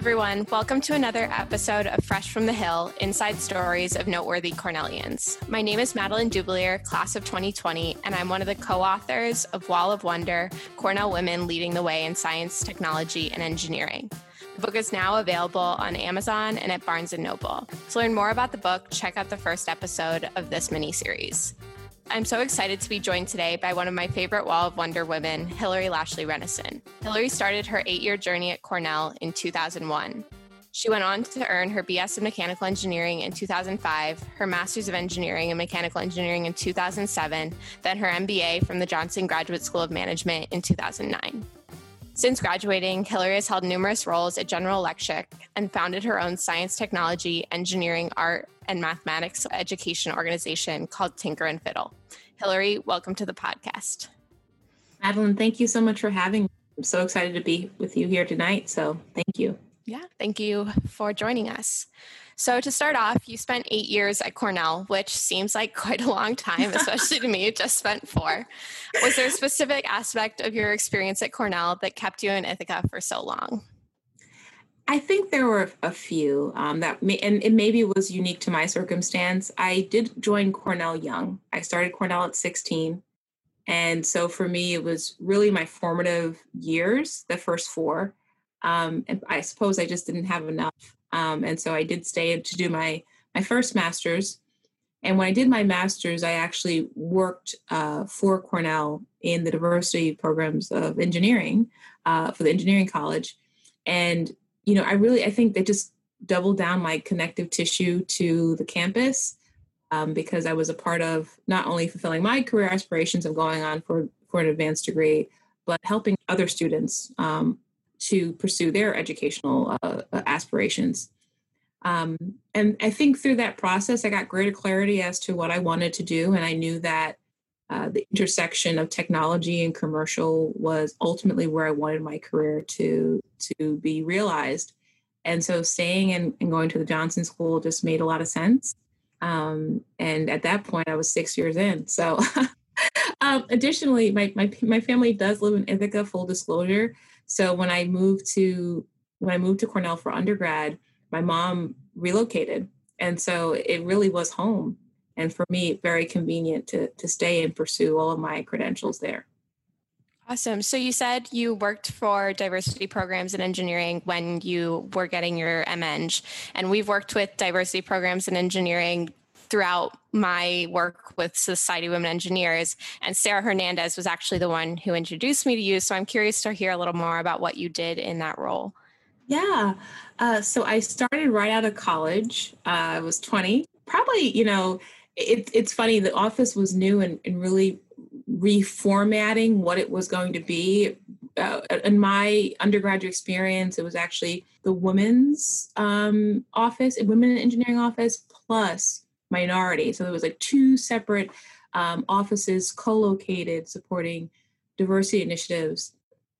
everyone. Welcome to another episode of Fresh from the Hill Inside Stories of Noteworthy Cornellians. My name is Madeline Dublier, class of 2020, and I'm one of the co authors of Wall of Wonder Cornell Women Leading the Way in Science, Technology, and Engineering. The book is now available on Amazon and at Barnes & Noble. To learn more about the book, check out the first episode of this mini series. I'm so excited to be joined today by one of my favorite Wall of Wonder women, Hillary Lashley Renison. Hillary started her eight year journey at Cornell in 2001. She went on to earn her BS in Mechanical Engineering in 2005, her Master's of Engineering in Mechanical Engineering in 2007, then her MBA from the Johnson Graduate School of Management in 2009. Since graduating, Hillary has held numerous roles at General Electric and founded her own science, technology, engineering, art, and mathematics education organization called Tinker and Fiddle. Hillary, welcome to the podcast. Madeline, thank you so much for having me. I'm so excited to be with you here tonight. So thank you. Yeah, thank you for joining us. So, to start off, you spent eight years at Cornell, which seems like quite a long time, especially to me, just spent four. Was there a specific aspect of your experience at Cornell that kept you in Ithaca for so long? I think there were a few um, that, may, and it maybe was unique to my circumstance. I did join Cornell young. I started Cornell at 16. And so for me, it was really my formative years, the first four. Um, and I suppose I just didn't have enough um, and so I did stay to do my my first master's. And when I did my master's, I actually worked uh, for Cornell in the diversity programs of engineering uh, for the engineering college. And you know, I really I think they just doubled down my connective tissue to the campus um, because I was a part of not only fulfilling my career aspirations of going on for for an advanced degree, but helping other students um, to pursue their educational uh, uh, aspirations. Um, and I think through that process, I got greater clarity as to what I wanted to do. And I knew that uh, the intersection of technology and commercial was ultimately where I wanted my career to, to be realized. And so staying and, and going to the Johnson School just made a lot of sense. Um, and at that point, I was six years in. So, um, additionally, my, my, my family does live in Ithaca, full disclosure. So when I moved to when I moved to Cornell for undergrad, my mom relocated, and so it really was home. And for me, very convenient to to stay and pursue all of my credentials there. Awesome. So you said you worked for diversity programs in engineering when you were getting your MEng, and we've worked with diversity programs in engineering throughout my work with Society of Women Engineers. And Sarah Hernandez was actually the one who introduced me to you. So I'm curious to hear a little more about what you did in that role. Yeah. Uh, so I started right out of college. Uh, I was 20. Probably, you know, it, it's funny, the office was new and, and really reformatting what it was going to be. Uh, in my undergraduate experience, it was actually the women's um, office, women in engineering office, plus minority. So there was like two separate um, offices co-located supporting diversity initiatives.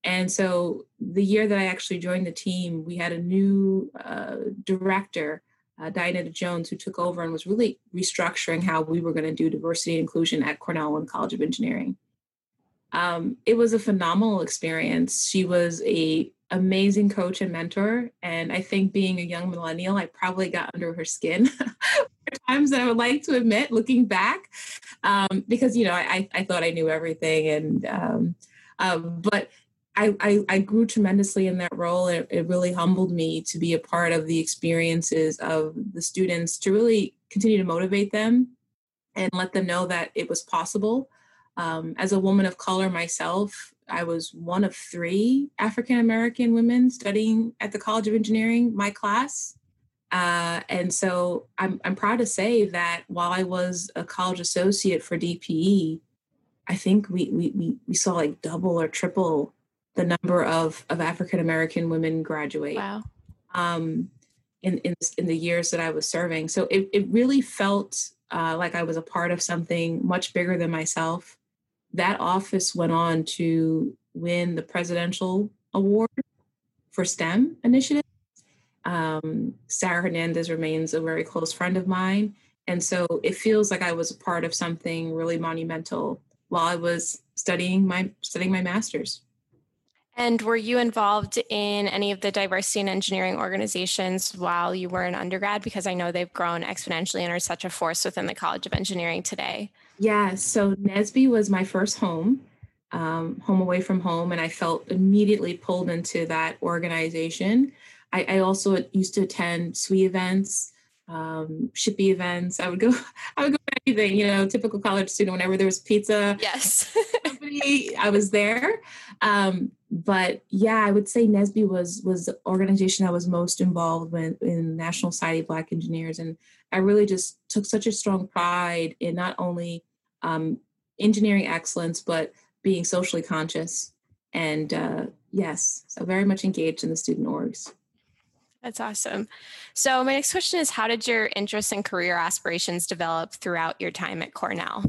And so the year that I actually joined the team, we had a new uh, director, uh, Dianetta Jones, who took over and was really restructuring how we were going to do diversity and inclusion at Cornell and College of Engineering. Um, it was a phenomenal experience. She was a amazing coach and mentor, and I think being a young millennial, I probably got under her skin times that I would like to admit, looking back, um, because you know I, I thought I knew everything, and um, uh, but I, I, I grew tremendously in that role. It, it really humbled me to be a part of the experiences of the students to really continue to motivate them and let them know that it was possible. Um, as a woman of color myself, I was one of three African American women studying at the College of Engineering, my class. Uh, and so I'm, I'm proud to say that while I was a college associate for DPE, I think we, we, we, we saw like double or triple the number of, of African American women graduate. Wow. Um, in, in, in the years that I was serving. So it, it really felt uh, like I was a part of something much bigger than myself. That office went on to win the presidential award for STEM initiative. Um, Sarah Hernandez remains a very close friend of mine. And so it feels like I was a part of something really monumental while I was studying my studying my master's. And were you involved in any of the diversity and engineering organizations while you were an undergrad? Because I know they've grown exponentially and are such a force within the College of Engineering today. Yeah, so NSBE was my first home, um, home away from home, and I felt immediately pulled into that organization. I, I also used to attend SWE events, um, SHPE events. I would go, I would go to anything, you know, typical college student. Whenever there was pizza, yes, company, I was there. Um, but yeah, I would say NSBE was was the organization I was most involved with in National Society of Black Engineers, and I really just took such a strong pride in not only um, engineering excellence, but being socially conscious. And uh, yes, so very much engaged in the student orgs. That's awesome. So, my next question is How did your interests and career aspirations develop throughout your time at Cornell?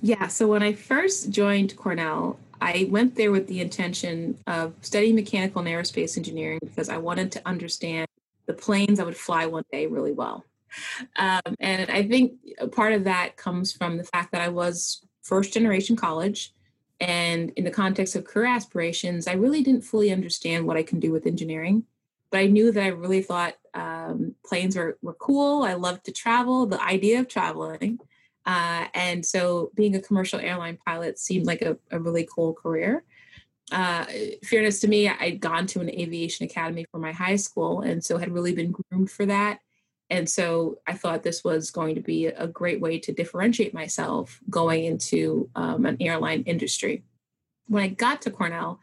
Yeah, so when I first joined Cornell, I went there with the intention of studying mechanical and aerospace engineering because I wanted to understand the planes I would fly one day really well. Um, and I think part of that comes from the fact that I was first generation college. And in the context of career aspirations, I really didn't fully understand what I can do with engineering but I knew that I really thought um, planes were, were cool. I loved to travel, the idea of traveling. Uh, and so being a commercial airline pilot seemed like a, a really cool career. Uh, fairness to me, I'd gone to an aviation academy for my high school, and so had really been groomed for that. And so I thought this was going to be a great way to differentiate myself going into um, an airline industry. When I got to Cornell,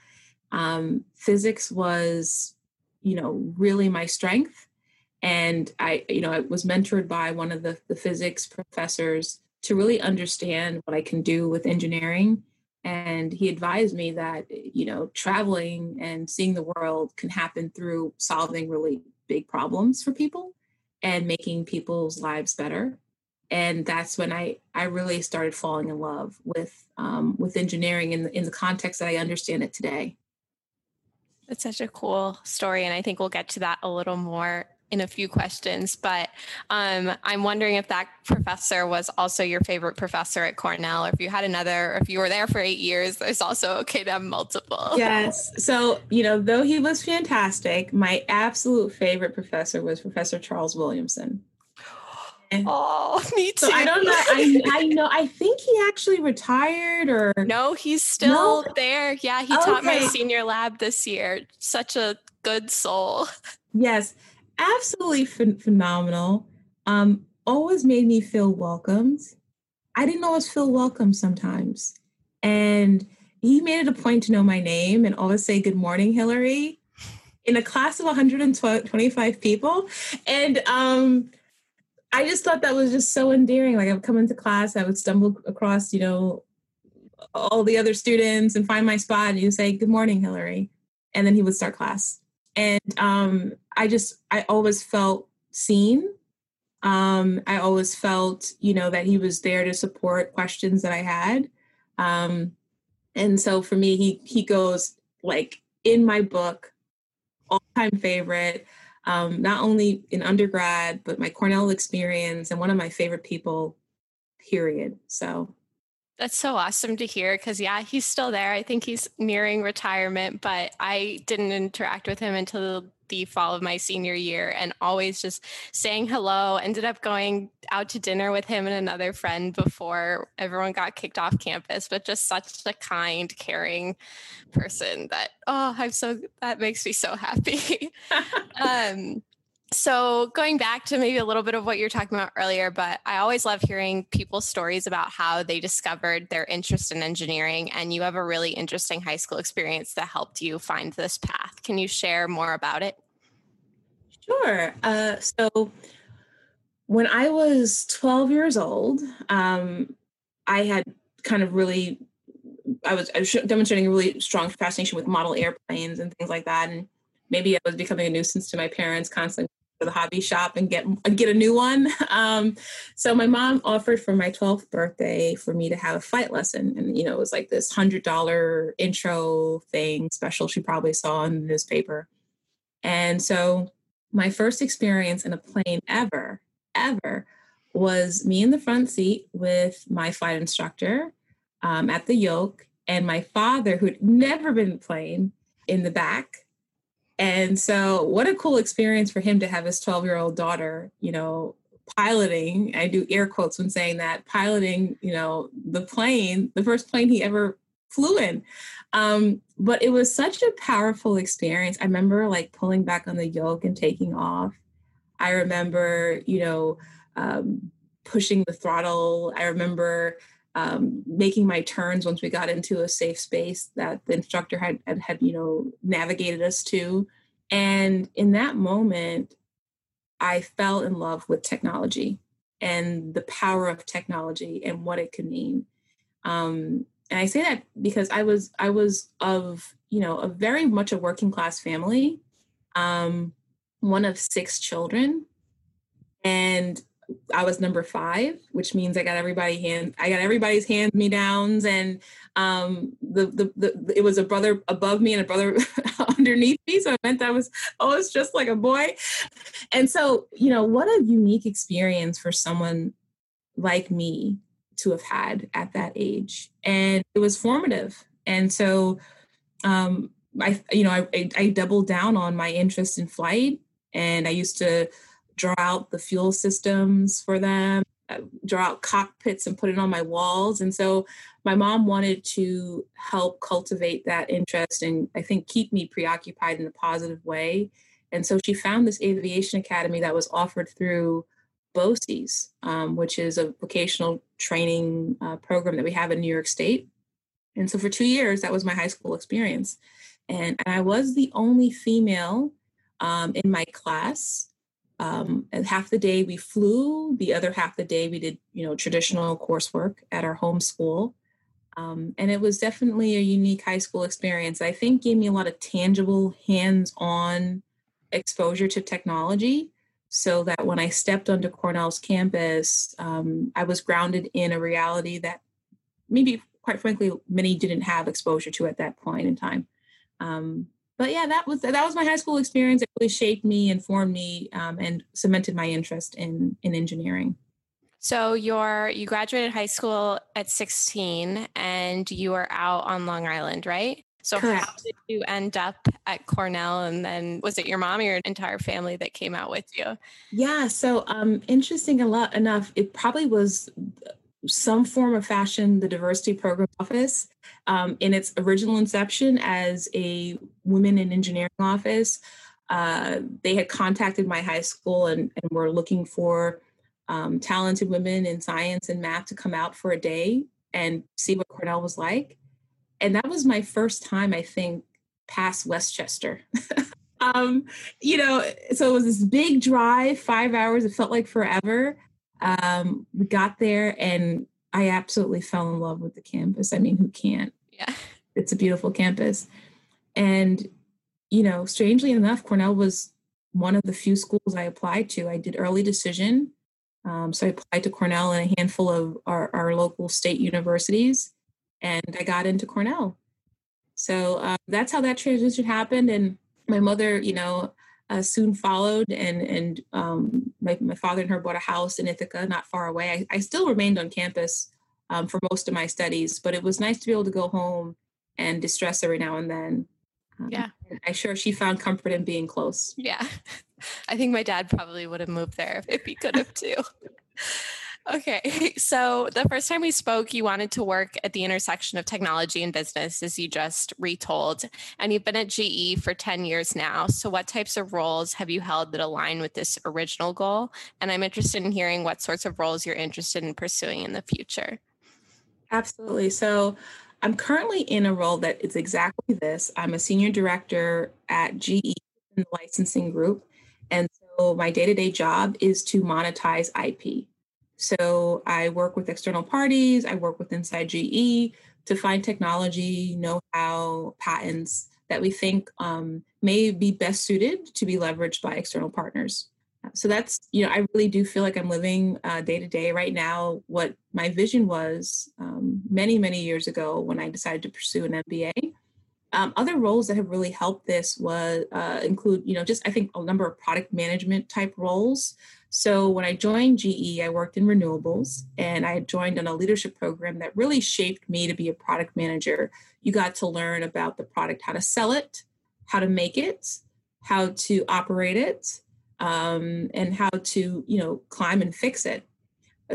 um, physics was you know really my strength. And i you know i was mentored by one of the, the physics professors to really understand what i can do with engineering. And he advised me that you know traveling and seeing the world can happen through solving really big problems for people and making people's lives better and that's when i i really started falling in love with um, with engineering in the, in the context that i understand it today that's such a cool story. And I think we'll get to that a little more in a few questions. But um, I'm wondering if that professor was also your favorite professor at Cornell, or if you had another, or if you were there for eight years, it's also okay to have multiple. Yes. So, you know, though he was fantastic, my absolute favorite professor was Professor Charles Williamson. Oh, me too. So I don't know. I, I know. I think he actually retired or no, he's still no? there. Yeah, he okay. taught my senior lab this year. Such a good soul. Yes, absolutely ph- phenomenal. Um, always made me feel welcomed. I didn't always feel welcome sometimes, and he made it a point to know my name and always say good morning, Hillary, in a class of 125 people, and um I just thought that was just so endearing. Like I would come into class, I would stumble across, you know, all the other students and find my spot and you say, Good morning, Hillary. And then he would start class. And um, I just I always felt seen. Um, I always felt, you know, that he was there to support questions that I had. Um, and so for me, he he goes like in my book, all time favorite um, not only in undergrad, but my Cornell experience and one of my favorite people, period. So that's so awesome to hear because, yeah, he's still there. I think he's nearing retirement, but I didn't interact with him until the fall of my senior year and always just saying hello. Ended up going out to dinner with him and another friend before everyone got kicked off campus, but just such a kind, caring person that, oh, I'm so, that makes me so happy. um, so, going back to maybe a little bit of what you're talking about earlier, but I always love hearing people's stories about how they discovered their interest in engineering. And you have a really interesting high school experience that helped you find this path. Can you share more about it? Sure. Uh, so, when I was 12 years old, um, I had kind of really, I was, I was demonstrating a really strong fascination with model airplanes and things like that. And maybe I was becoming a nuisance to my parents, constantly the hobby shop and get get a new one. Um, so my mom offered for my 12th birthday for me to have a flight lesson, and you know it was like this hundred dollar intro thing special she probably saw in the newspaper. And so my first experience in a plane ever, ever, was me in the front seat with my flight instructor um, at the yoke, and my father, who'd never been playing, in the back. And so, what a cool experience for him to have his 12 year old daughter, you know, piloting. I do air quotes when saying that, piloting, you know, the plane, the first plane he ever flew in. Um, but it was such a powerful experience. I remember like pulling back on the yoke and taking off. I remember, you know, um, pushing the throttle. I remember um, making my turns once we got into a safe space that the instructor had, had, had you know navigated us to. And in that moment, I fell in love with technology and the power of technology and what it could mean. Um, and I say that because I was I was of you know a very much a working class family, um, one of six children, and I was number five, which means I got everybody hand I got everybody's hand me downs, and um, the, the the it was a brother above me and a brother underneath me, so it meant I was always just like a boy, and so you know what a unique experience for someone like me to have had at that age, and it was formative, and so um, I you know I, I doubled down on my interest in flight, and I used to draw out the fuel systems for them, uh, draw out cockpits and put it on my walls. And so my mom wanted to help cultivate that interest and I think keep me preoccupied in a positive way. And so she found this aviation academy that was offered through BOCES, um, which is a vocational training uh, program that we have in New York State. And so for two years, that was my high school experience. And, I was the only female um, in my class um, and half the day we flew the other half the day we did you know traditional coursework at our home school. Um, and it was definitely a unique high school experience. I think gave me a lot of tangible hands-on exposure to technology so that when i stepped onto cornell's campus um, i was grounded in a reality that maybe quite frankly many didn't have exposure to at that point in time. Um, but yeah, that was that was my high school experience. It really shaped me informed me um, and cemented my interest in in engineering. So you're you graduated high school at 16 and you were out on Long Island, right? So Correct. how did you end up at Cornell and then was it your mom or your entire family that came out with you? Yeah, so um interesting a lot enough it probably was some form of fashion the diversity program office um, in its original inception as a women in engineering office uh, they had contacted my high school and, and were looking for um, talented women in science and math to come out for a day and see what cornell was like. And that was my first time i think past westchester. Um, you know so it was this big drive five hours it felt like forever um, we got there and I absolutely fell in love with the campus. I mean, who can't? Yeah. It's a beautiful campus. And, you know, strangely enough, Cornell was one of the few schools I applied to. I did early decision. Um, so I applied to Cornell and a handful of our, our, local state universities, and I got into Cornell. So uh, that's how that transition happened. And my mother, you know, uh, soon followed, and and um, my, my father and her bought a house in Ithaca, not far away. I, I still remained on campus um, for most of my studies, but it was nice to be able to go home and distress every now and then. Um, yeah, I'm sure she found comfort in being close. Yeah, I think my dad probably would have moved there if he could have too. Okay, so the first time we spoke, you wanted to work at the intersection of technology and business, as you just retold, and you've been at GE for 10 years now. So, what types of roles have you held that align with this original goal? And I'm interested in hearing what sorts of roles you're interested in pursuing in the future. Absolutely. So, I'm currently in a role that is exactly this. I'm a senior director at GE in the licensing group. And so, my day to day job is to monetize IP. So I work with external parties, I work with inside GE to find technology, know how, patents that we think um, may be best suited to be leveraged by external partners. So that's, you know, I really do feel like I'm living day to day right now what my vision was um, many, many years ago when I decided to pursue an MBA. Um, other roles that have really helped this was uh, include, you know, just I think a number of product management type roles. So when I joined GE, I worked in renewables and I joined on a leadership program that really shaped me to be a product manager. You got to learn about the product, how to sell it, how to make it, how to operate it, um, and how to, you know, climb and fix it.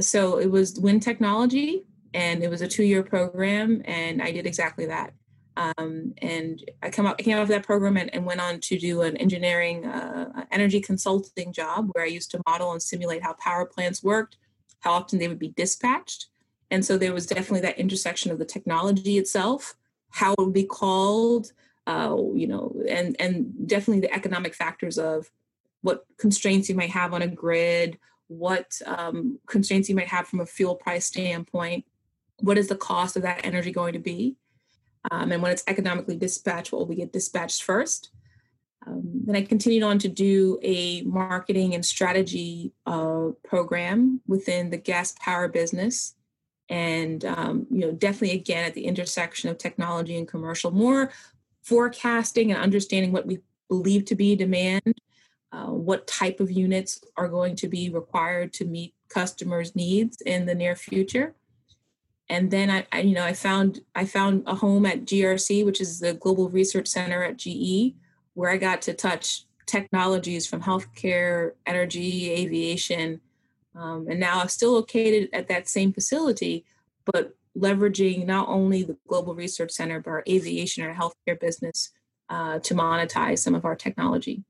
So it was Wind Technology and it was a two year program and I did exactly that. Um, and I come came out of that program and, and went on to do an engineering uh, energy consulting job where I used to model and simulate how power plants worked, how often they would be dispatched. And so there was definitely that intersection of the technology itself, how it would be called, uh, you know, and and definitely the economic factors of what constraints you might have on a grid, what um, constraints you might have from a fuel price standpoint, what is the cost of that energy going to be, um, and when it's economically will we get dispatched first? Um, then I continued on to do a marketing and strategy uh, program within the gas power business. And, um, you know, definitely again at the intersection of technology and commercial, more forecasting and understanding what we believe to be demand, uh, what type of units are going to be required to meet customers' needs in the near future and then I, I, you know i found i found a home at grc which is the global research center at ge where i got to touch technologies from healthcare energy aviation um, and now i'm still located at that same facility but leveraging not only the global research center but our aviation or healthcare business uh, to monetize some of our technology.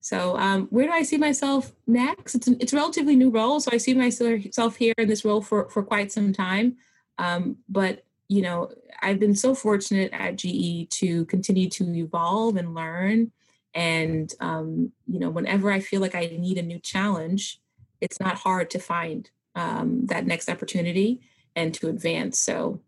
So um, where do i see myself next? It's, an, it's a relatively new role so i see myself here in this role for, for quite some time um, but you know, I've been so fortunate at GE to continue to evolve and learn. And um, you know, whenever I feel like I need a new challenge, it's not hard to find um, that next opportunity and to advance. So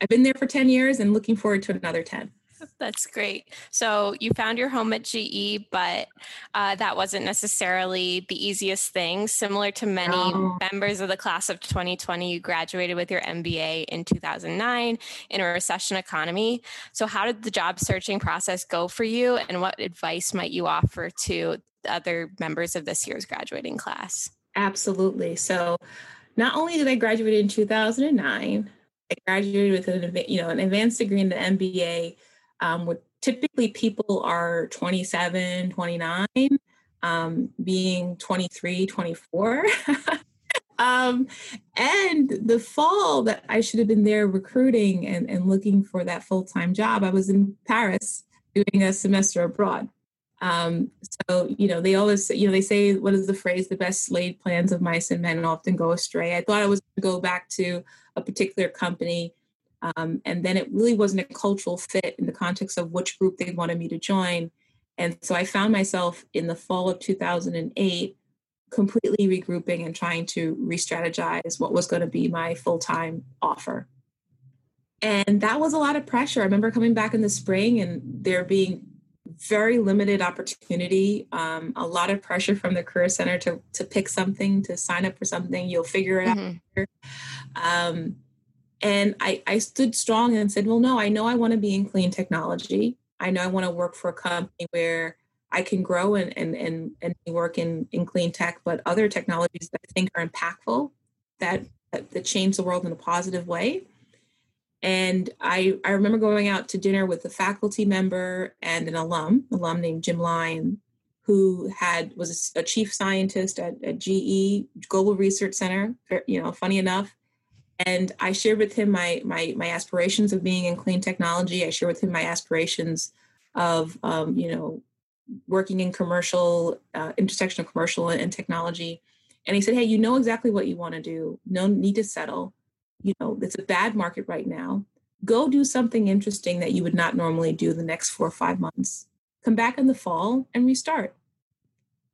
I've been there for 10 years and looking forward to another 10. That's great. So you found your home at GE, but uh, that wasn't necessarily the easiest thing. Similar to many oh. members of the class of 2020, you graduated with your MBA in 2009 in a recession economy. So, how did the job searching process go for you, and what advice might you offer to other members of this year's graduating class? Absolutely. So, not only did I graduate in 2009, I graduated with an you know an advanced degree in the MBA um, typically people are 27, 29, um, being 23, 24. um, and the fall that I should have been there recruiting and, and looking for that full time job, I was in Paris doing a semester abroad. Um, so, you know, they always, you know, they say, what is the phrase? The best laid plans of mice and men often go astray. I thought I was going to go back to a particular company um, and then it really wasn't a cultural fit in the context of which group they wanted me to join. And so I found myself in the fall of 2008 completely regrouping and trying to re strategize what was going to be my full time offer. And that was a lot of pressure. I remember coming back in the spring and there being very limited opportunity, um, a lot of pressure from the Career Center to, to pick something, to sign up for something. You'll figure it mm-hmm. out. Um, and I, I stood strong and said, well, no, I know I want to be in clean technology. I know I want to work for a company where I can grow and, and, and, and work in, in clean tech, but other technologies that I think are impactful, that, that, change the world in a positive way. And I, I remember going out to dinner with a faculty member and an alum, alum named Jim Lyon, who had was a, a chief scientist at, at GE Global Research Center. You know, funny enough, and I shared with him my my my aspirations of being in clean technology. I shared with him my aspirations of um, you know working in commercial uh, intersection of commercial and, and technology. And he said, "Hey, you know exactly what you want to do. No need to settle. You know it's a bad market right now. Go do something interesting that you would not normally do the next four or five months. Come back in the fall and restart."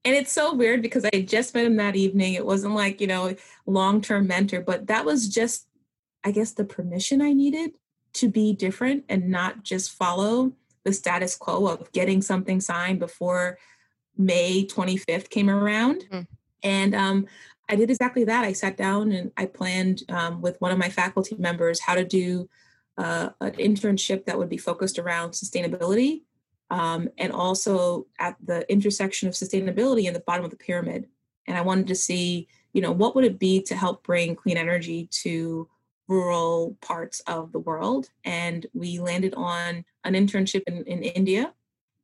And it's so weird because I just met him that evening. It wasn't like, you know, long term mentor, but that was just, I guess, the permission I needed to be different and not just follow the status quo of getting something signed before May 25th came around. Mm-hmm. And um, I did exactly that. I sat down and I planned um, with one of my faculty members how to do uh, an internship that would be focused around sustainability um, and also at the intersection of sustainability and the bottom of the pyramid. And I wanted to see, you know, what would it be to help bring clean energy to rural parts of the world. And we landed on an internship in, in India.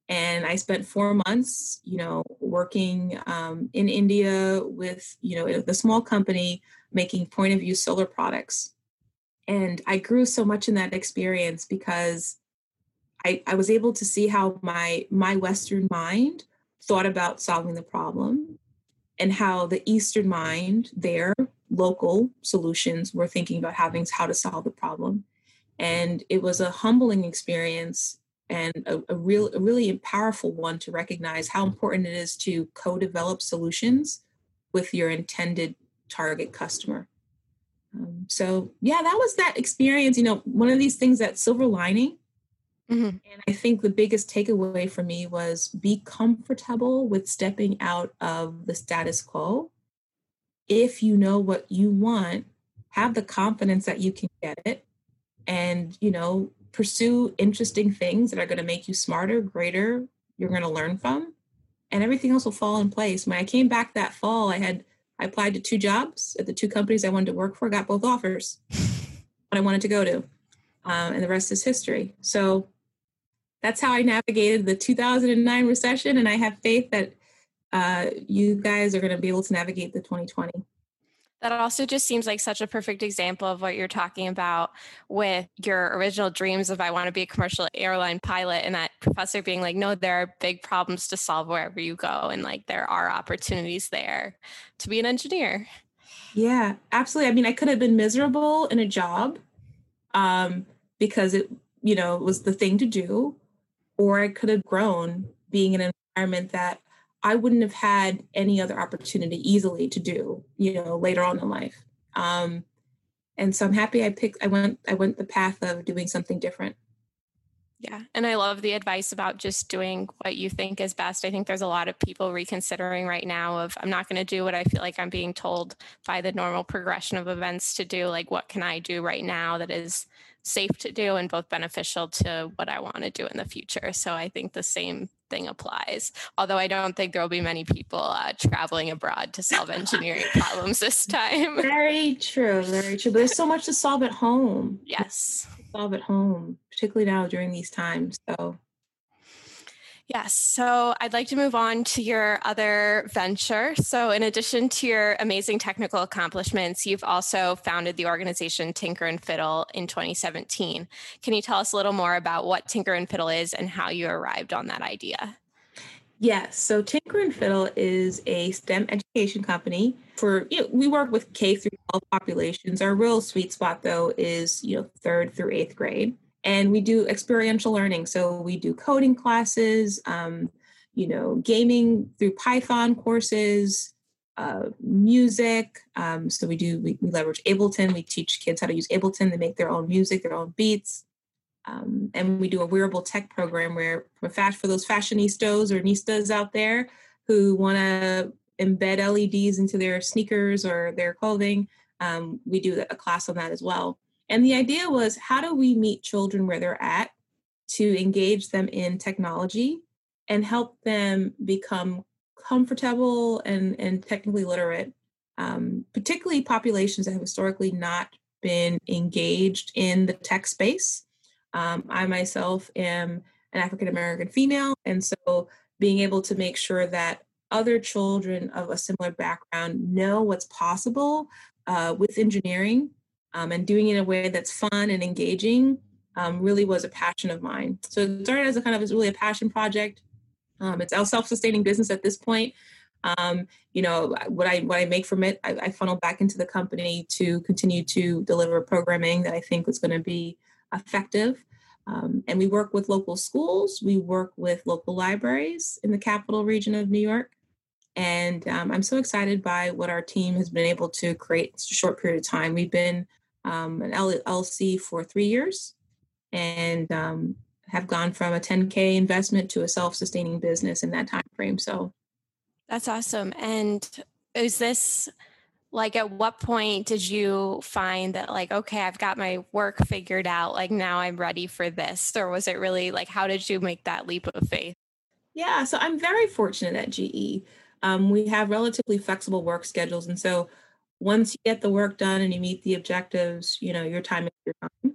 And I spent four months, you know, working um, in India with, you know, the small company making point of view solar products. And I grew so much in that experience because I, I was able to see how my my Western mind thought about solving the problem and how the Eastern mind, their local solutions, were thinking about having how to solve the problem. And it was a humbling experience and a, a real a really powerful one to recognize how important it is to co-develop solutions with your intended target customer. Um, so yeah, that was that experience. You know, one of these things that silver lining Mm-hmm. And I think the biggest takeaway for me was be comfortable with stepping out of the status quo. If you know what you want, have the confidence that you can get it and, you know, pursue interesting things that are going to make you smarter, greater, you're going to learn from, and everything else will fall in place. When I came back that fall, I had I applied to two jobs at the two companies I wanted to work for, got both offers what I wanted to go to. Um, and the rest is history. So that's how I navigated the 2009 recession, and I have faith that uh, you guys are going to be able to navigate the 2020. That also just seems like such a perfect example of what you're talking about with your original dreams of I want to be a commercial airline pilot and that professor being like, no, there are big problems to solve wherever you go. And like there are opportunities there to be an engineer. Yeah, absolutely. I mean, I could have been miserable in a job um, because it, you know, was the thing to do or I could have grown being in an environment that I wouldn't have had any other opportunity easily to do, you know, later on in life. Um, and so I'm happy I picked I went I went the path of doing something different. Yeah. And I love the advice about just doing what you think is best. I think there's a lot of people reconsidering right now of I'm not going to do what I feel like I'm being told by the normal progression of events to do. Like what can I do right now that is safe to do and both beneficial to what I want to do in the future. So I think the same thing applies. Although I don't think there will be many people uh, traveling abroad to solve engineering problems this time. Very true. Very true. But there's so much to solve at home. Yes. Solve at home, particularly now during these times. So Yes. So I'd like to move on to your other venture. So, in addition to your amazing technical accomplishments, you've also founded the organization Tinker and Fiddle in 2017. Can you tell us a little more about what Tinker and Fiddle is and how you arrived on that idea? Yes. So Tinker and Fiddle is a STEM education company for you know, we work with K through 12 populations. Our real sweet spot though is, you know, third through eighth grade and we do experiential learning. So we do coding classes um, you know gaming through python courses uh, music um, so we do we, we, leverage ableton. We teach kids how to use ableton. To make their own music their own beats. Um, and we do a wearable tech program where for, fast, for those fashionistas or nistas out there who want to embed leds into their sneakers or their clothing um, we do a class on that as well and the idea was how do we meet children where they're at to engage them in technology and help them become comfortable and, and technically literate, um, particularly populations that have historically not been engaged in the tech space. Um, I myself am an African American female, and so being able to make sure that other children of a similar background know what's possible uh, with engineering um, and doing it in a way that's fun and engaging um, really was a passion of mine. So it started as a kind of really a passion project. Um, it's our self-sustaining business at this point. Um, you know what I what I make from it, I, I, funnel back into the company to continue to deliver programming that I think is going to be effective. Um, and we work with local schools. We work with local libraries in the capital region of New York. And um, I'm so excited by what our team has been able to create in a short period of time. We've been um, an LLC for three years and um, have gone from a 10K investment to a self sustaining business in that time frame. So that's awesome. And is this like at what point did you find that like okay i've got my work figured out like now i'm ready for this or was it really like how did you make that leap of faith yeah so i'm very fortunate at ge um, we have relatively flexible work schedules and so once you get the work done and you meet the objectives you know your time is your time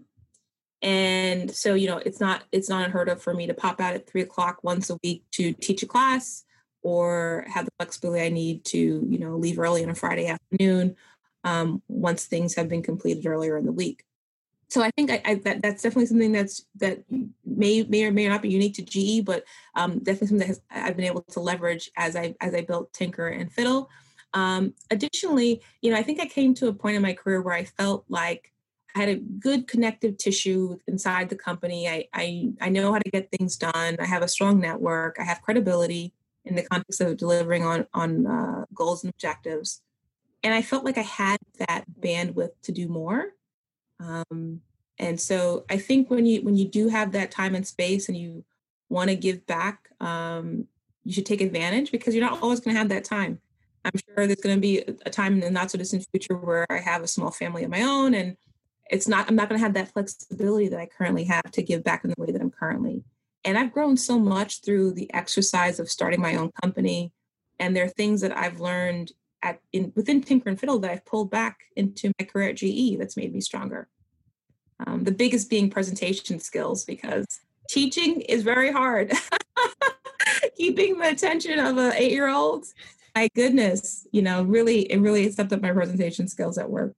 and so you know it's not it's not unheard of for me to pop out at three o'clock once a week to teach a class or have the flexibility I need to, you know, leave early on a Friday afternoon um, once things have been completed earlier in the week. So I think I, I, that that's definitely something that's that may may or may not be unique to GE, but um, definitely something that has, I've been able to leverage as I as I built Tinker and Fiddle. Um, additionally, you know, I think I came to a point in my career where I felt like I had a good connective tissue inside the company. I, I I know how to get things done. I have a strong network. I have credibility in the context of delivering on on uh, goals and objectives and i felt like i had that bandwidth to do more um, and so i think when you when you do have that time and space and you want to give back um, you should take advantage because you're not always going to have that time i'm sure there's going to be a time in the not so distant future where i have a small family of my own and it's not i'm not going to have that flexibility that i currently have to give back in the way that i'm currently and I've grown so much through the exercise of starting my own company. And there are things that I've learned at in within Tinker and Fiddle that I've pulled back into my career at GE that's made me stronger. Um, the biggest being presentation skills because teaching is very hard. Keeping the attention of an eight-year-old, my goodness, you know, really, it really stepped up my presentation skills at work.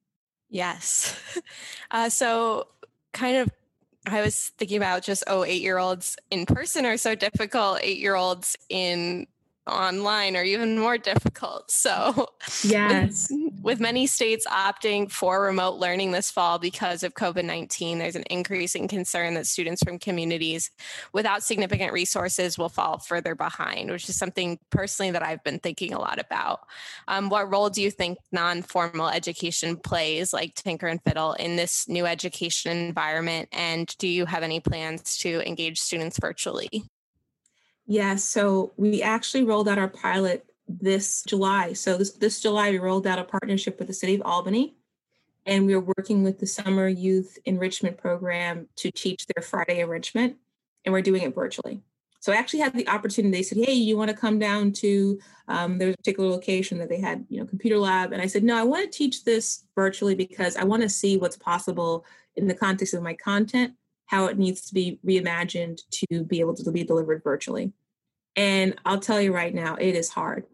Yes. Uh, so, kind of I was thinking about just, oh, eight year olds in person are so difficult. Eight year olds in online are even more difficult. So, yes, with, with, many states opting for remote learning this fall because of COVID 19, there's an increasing concern that students from communities without significant resources will fall further behind, which is something personally that I've been thinking a lot about. Um, what role do you think non formal education plays, like Tinker and Fiddle, in this new education environment? And do you have any plans to engage students virtually? Yeah, so we actually rolled out our pilot this July. So this, this July, we rolled out a partnership with the City of Albany, and we are working with the Summer Youth Enrichment Program to teach their Friday enrichment, and we're doing it virtually. So I actually had the opportunity. They said, "Hey, you want to come down to?" Um, there's a particular location that they had, you know, computer lab, and I said, "No, I want to teach this virtually because I want to see what's possible in the context of my content, how it needs to be reimagined to be able to be delivered virtually." And I'll tell you right now, it is hard.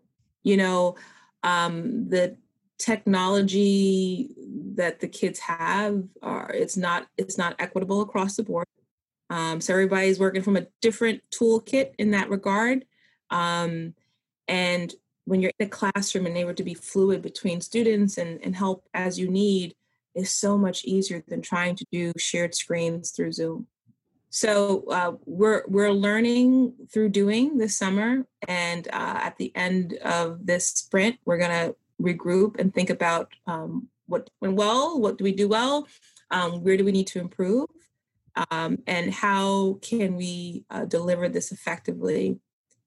You know, um, the technology that the kids have are it's not it's not equitable across the board. Um, so everybody's working from a different toolkit in that regard. Um, and when you're in a classroom and able to be fluid between students and, and help as you need is so much easier than trying to do shared screens through Zoom. So uh, we're we're learning through doing this summer, and uh, at the end of this sprint, we're gonna regroup and think about um, what went well, what do we do well, um, where do we need to improve, um, and how can we uh, deliver this effectively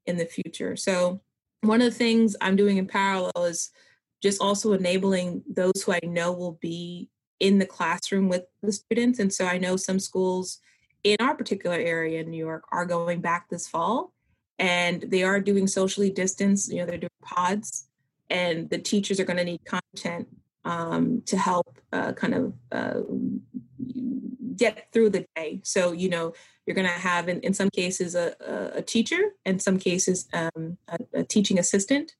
in the future. So one of the things I'm doing in parallel is just also enabling those who I know will be in the classroom with the students, and so I know some schools in our particular area in New York are going back this fall and they are doing socially distanced, you know, they're doing pods and the teachers are going to need content um, to help uh, kind of uh, get through the day. So, you know, you're going to have in, in some cases a, a, teacher, in some cases um, a, a teaching assistant.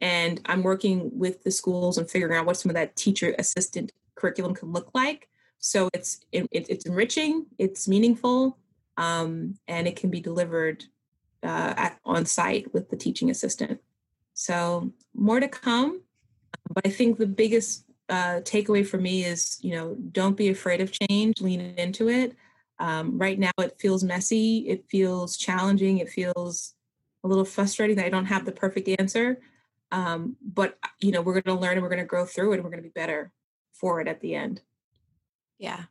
And I'm working with the schools and figuring out what some of that teacher assistant curriculum can look like so it's it, it's enriching, it's meaningful, um, and it can be delivered uh, at, on site with the teaching assistant. So more to come, but I think the biggest uh, takeaway for me is you know don't be afraid of change, lean into it. Um, right now, it feels messy, it feels challenging, it feels a little frustrating that I don't have the perfect answer. Um, but you know we're going to learn and we're going to grow through it and we're going to be better for it at the end. Yeah.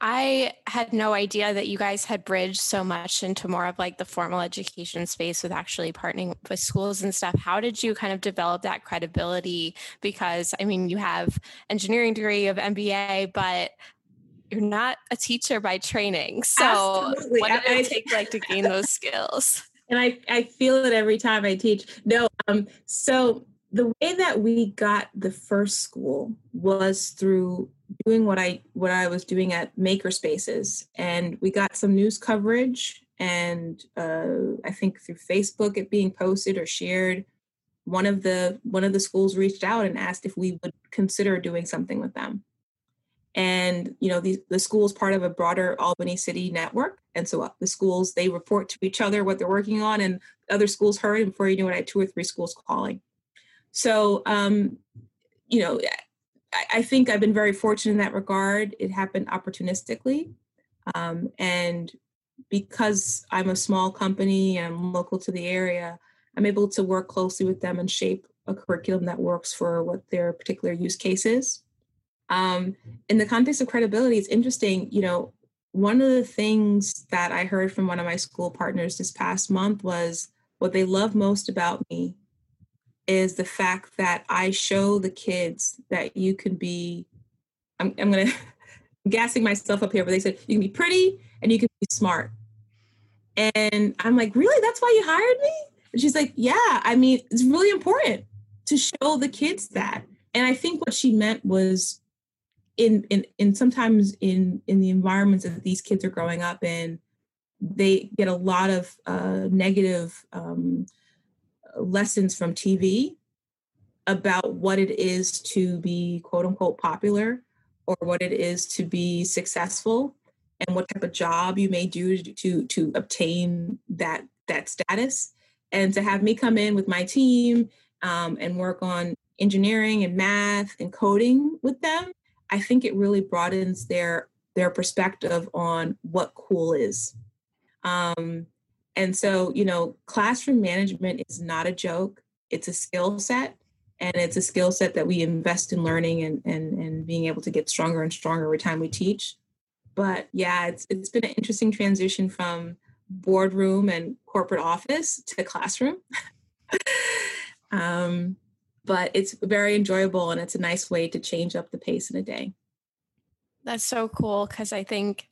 I had no idea that you guys had bridged so much into more of like the formal education space with actually partnering with schools and stuff. How did you kind of develop that credibility? Because I mean, you have engineering degree of MBA, but you're not a teacher by training. So Absolutely. what did it take like to gain those skills? And I, I feel it every time I teach. No, um, so the way that we got the first school was through doing what I what I was doing at Maker Spaces, and we got some news coverage, and uh, I think through Facebook it being posted or shared. One of the one of the schools reached out and asked if we would consider doing something with them. And you know, the the school is part of a broader Albany City network, and so uh, the schools they report to each other what they're working on, and other schools heard. And before you knew it, I had two or three schools calling. So, um, you know, I, I, think I've been very fortunate in that regard. It happened opportunistically. Um, and because I'm a small company and I'm local to the area, I'm able to work closely with them and shape a curriculum that works for what their particular use case is. Um, in the context of credibility, it's interesting, you know, one of the things that I heard from one of my school partners this past month was what they love most about me is the fact that I show the kids that you can be, I'm, I'm going to, gassing myself up here, but they said you can be pretty and you can be smart. And I'm like, really? That's why you hired me? And she's like, yeah, I mean, it's really important to show the kids that. And I think what she meant was in, in, in sometimes in, in the environments that these kids are growing up in, they get a lot of uh, negative um, lessons from TV about what it is to be quote unquote popular or what it is to be successful and what type of job you may do to to obtain that that status. And to have me come in with my team um, and work on engineering and math and coding with them i think it really broadens their their perspective on what cool is. Um, and so, you know, classroom management is not a joke. It's a skill set and it's a skill set that we invest in learning and, and, and being able to get stronger and stronger every time we teach. But yeah, it's, it's been an interesting transition from boardroom and corporate office to classroom. um, but it's very enjoyable and it's a nice way to change up the pace in a day. That's so cool because I think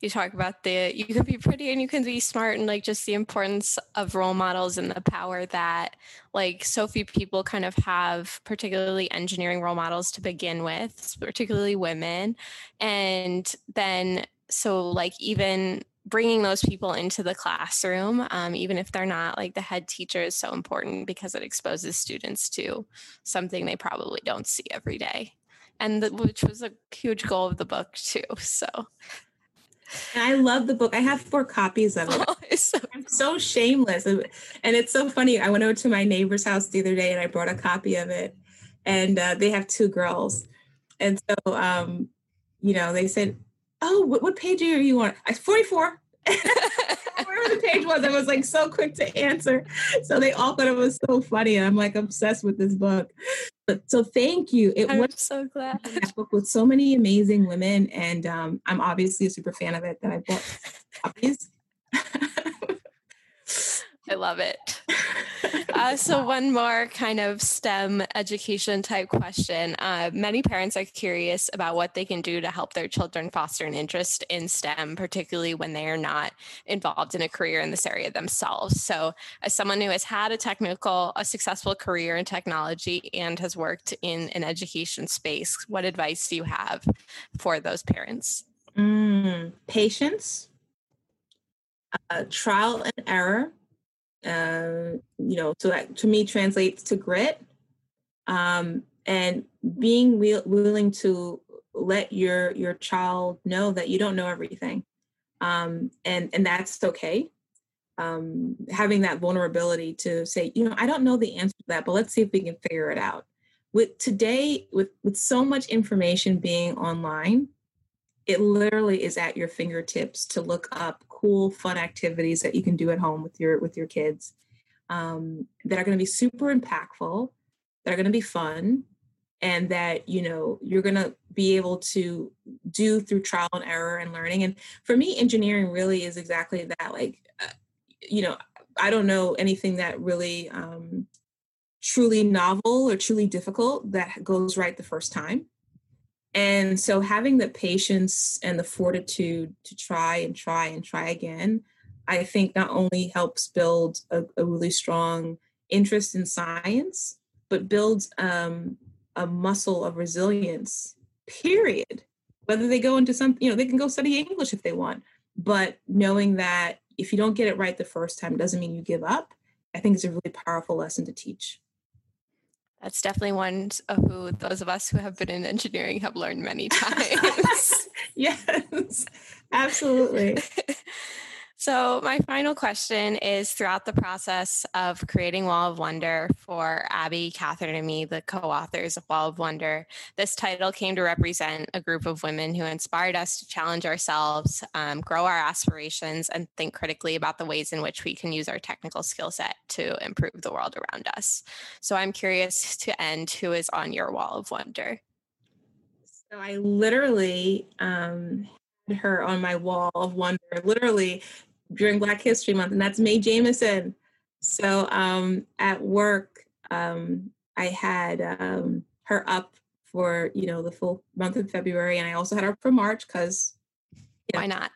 you talk about the you can be pretty and you can be smart and like just the importance of role models and the power that like so few people kind of have, particularly engineering role models to begin with, particularly women. And then so like even bringing those people into the classroom, um, even if they're not like the head teacher, is so important because it exposes students to something they probably don't see every day and the, which was a huge goal of the book too. So I love the book. I have four copies of it. Oh, so- I'm so shameless. And it's so funny. I went over to my neighbor's house the other day and I brought a copy of it. And uh, they have two girls. And so, um, you know, they said, Oh, what, what page are you on? I 44. Wherever the page was, I was like so quick to answer. So they all thought it was so funny. I'm like obsessed with this book. But so thank you. It I'm was so glad. That book with so many amazing women. And um, I'm obviously a super fan of it that I bought copies. I love it. Uh, so, one more kind of STEM education type question. Uh, many parents are curious about what they can do to help their children foster an interest in STEM, particularly when they are not involved in a career in this area themselves. So, as someone who has had a technical, a successful career in technology and has worked in an education space, what advice do you have for those parents? Mm, patience, uh, trial and error um, you know, so that to me translates to grit um, and being will, willing to let your your child know that you don't know everything, um, and and that's okay. Um, having that vulnerability to say, you know, I don't know the answer to that, but let's see if we can figure it out. With today, with with so much information being online, it literally is at your fingertips to look up cool fun activities that you can do at home with your with your kids um, that are going to be super impactful that are going to be fun and that you know you're going to be able to do through trial and error and learning. And for me engineering really is exactly that like uh, you know i don't know anything that really um, truly novel or truly difficult that goes right the first time and so having the patience and the fortitude to try and try and try again i think not only helps build a, a really strong interest in science but builds um, a muscle of resilience period. Whether they go into some you know they can go study english if they want but knowing that if you don't get it right the first time doesn't mean you give up. I think is a really powerful lesson to teach that's definitely one of who those of us who have been in engineering have learned many times. Yes. Absolutely So, my final question is throughout the process of creating Wall of Wonder for Abby, Catherine, and me, the co authors of Wall of Wonder, this title came to represent a group of women who inspired us to challenge ourselves, um, grow our aspirations, and think critically about the ways in which we can use our technical skill set to improve the world around us. So, I'm curious to end who is on your Wall of Wonder? So, I literally um, her on my wall of wonder. Literally, during Black History Month, and that's Mae Jemison. So um, at work, um, I had um, her up for you know the full month of February, and I also had her for March because why not?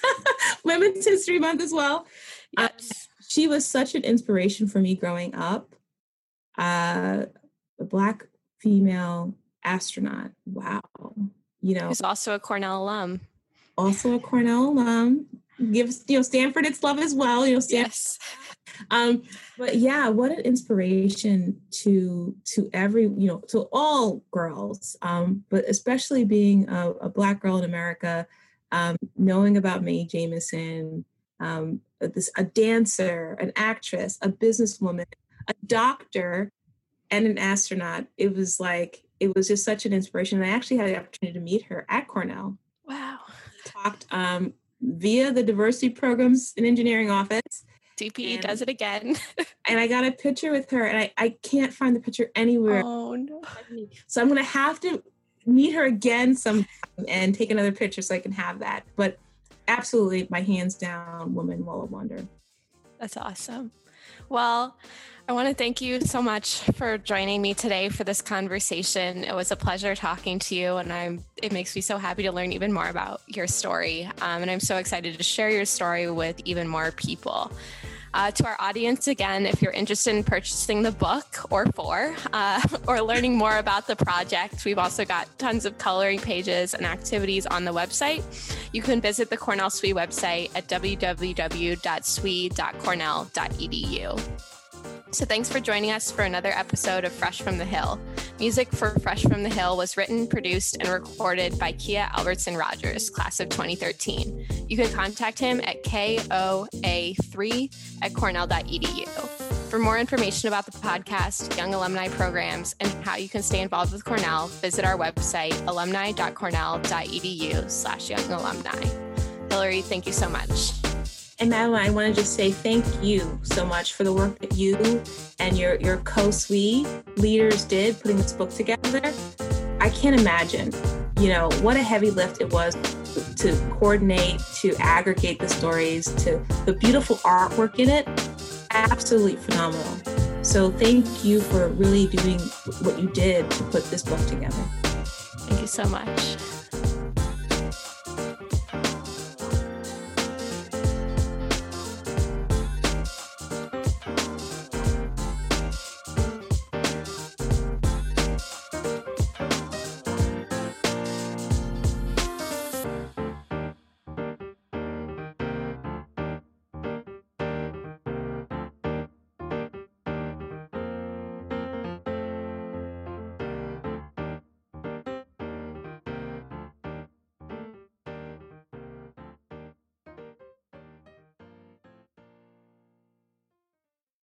Women's History Month as well. Um, yes. she was such an inspiration for me growing up. Uh, a black female astronaut. Wow. You know, who's also a Cornell alum. Also a Cornell alum gives you know Stanford its love as well. You know, Stanford. yes. Um, but yeah, what an inspiration to to every you know to all girls, um, but especially being a, a black girl in America, um, knowing about Mae Jemison, um, this a dancer, an actress, a businesswoman, a doctor, and an astronaut. It was like it was just such an inspiration. And I actually had the opportunity to meet her at Cornell. Wow. Talked um, via the diversity programs and engineering office. DPE and, does it again. and I got a picture with her, and I, I can't find the picture anywhere. Oh no! So I'm gonna have to meet her again sometime and take another picture so I can have that. But absolutely, my hands down, woman wall of wonder. That's awesome. Well, I want to thank you so much for joining me today for this conversation. It was a pleasure talking to you, and I'm. It makes me so happy to learn even more about your story, um, and I'm so excited to share your story with even more people. Uh, to our audience, again, if you're interested in purchasing the book or four, uh, or learning more about the project, we've also got tons of coloring pages and activities on the website. You can visit the Cornell SWE website at www.swe.cornell.edu. So thanks for joining us for another episode of Fresh from the Hill. Music for Fresh from the Hill was written, produced, and recorded by Kia Albertson Rogers, class of 2013. You can contact him at KOA3 at cornell.edu. For more information about the podcast, young alumni programs, and how you can stay involved with Cornell, visit our website, alumni.cornell.edu slash young alumni. Hillary, thank you so much. And Madeline, I want to just say thank you so much for the work that you and your, your co-SWE leaders did putting this book together. I can't imagine, you know, what a heavy lift it was to coordinate, to aggregate the stories, to the beautiful artwork in it. Absolutely phenomenal. So thank you for really doing what you did to put this book together. Thank you so much.